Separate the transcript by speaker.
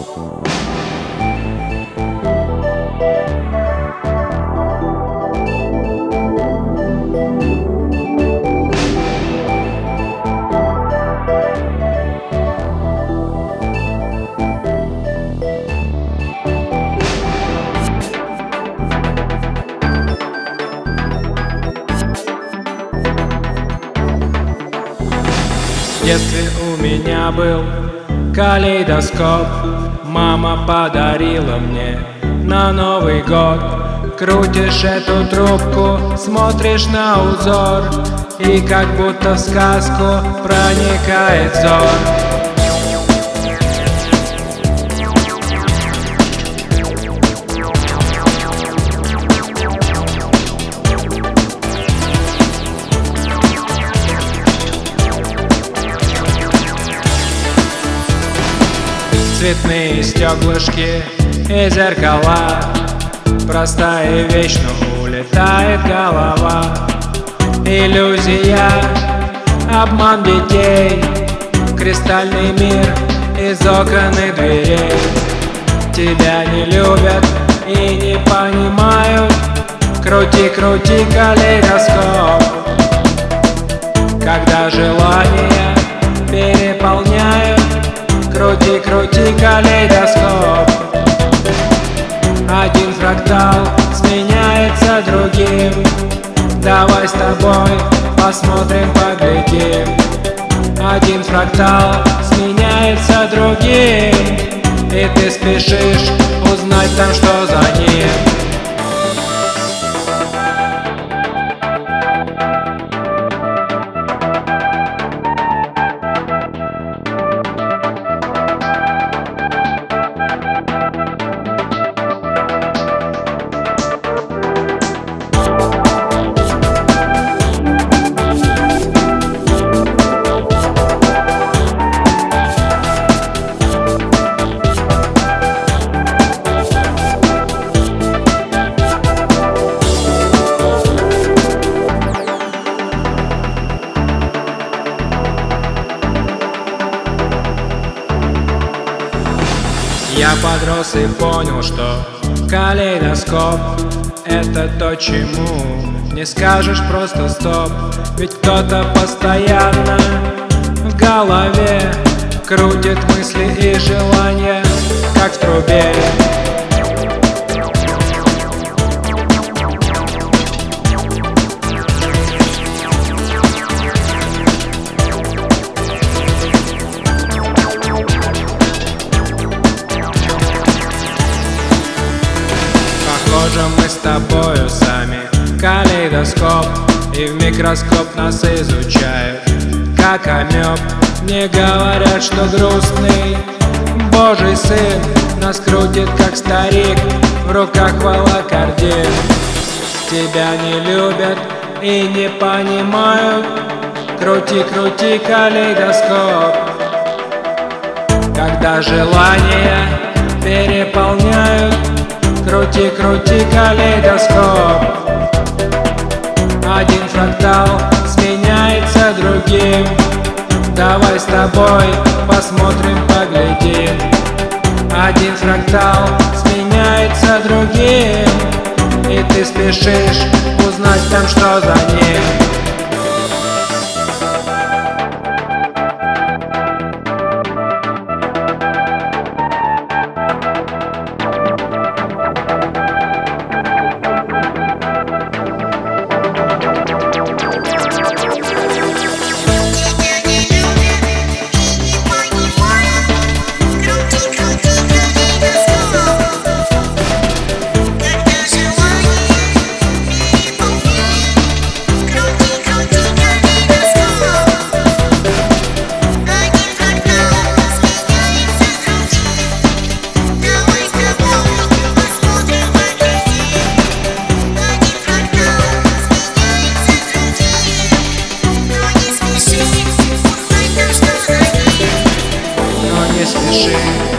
Speaker 1: В детстве у меня был калейдоскоп Мама подарила мне. На Новый год Крутишь эту трубку, смотришь на узор И как будто в сказку проникает взор Цветные стеклышки и зеркала. Простая вещь, но улетает голова. Иллюзия, обман детей. Кристальный мир из окон и дверей. Тебя не любят и не понимают. Крути, крути калейдоскоп. Когда желания переполняют Крути, крути калейдоскоп Один фрактал сменяется другим. Давай с тобой посмотрим, поглядим. Один фрактал сменяется другим. И ты спешишь узнать там, что Я подрос и понял, что калейдоскоп Это то, чему не скажешь просто стоп. Ведь кто-то постоянно в голове Крутит мысли и желания, как в трубе тобою сами. Калейдоскоп И в микроскоп нас изучают, как амеб Мне говорят, что грустный. Божий сын Нас крутит, как старик, в руках волокордин. Тебя не любят и не понимают. Крути, крути калейдоскоп. Когда желания переполняют Крути, крути калейдоскоп. Один фрактал сменяется другим. Давай с тобой посмотрим, поглядим. Один фрактал сменяется другим. И ты спешишь узнать там, что за не спеши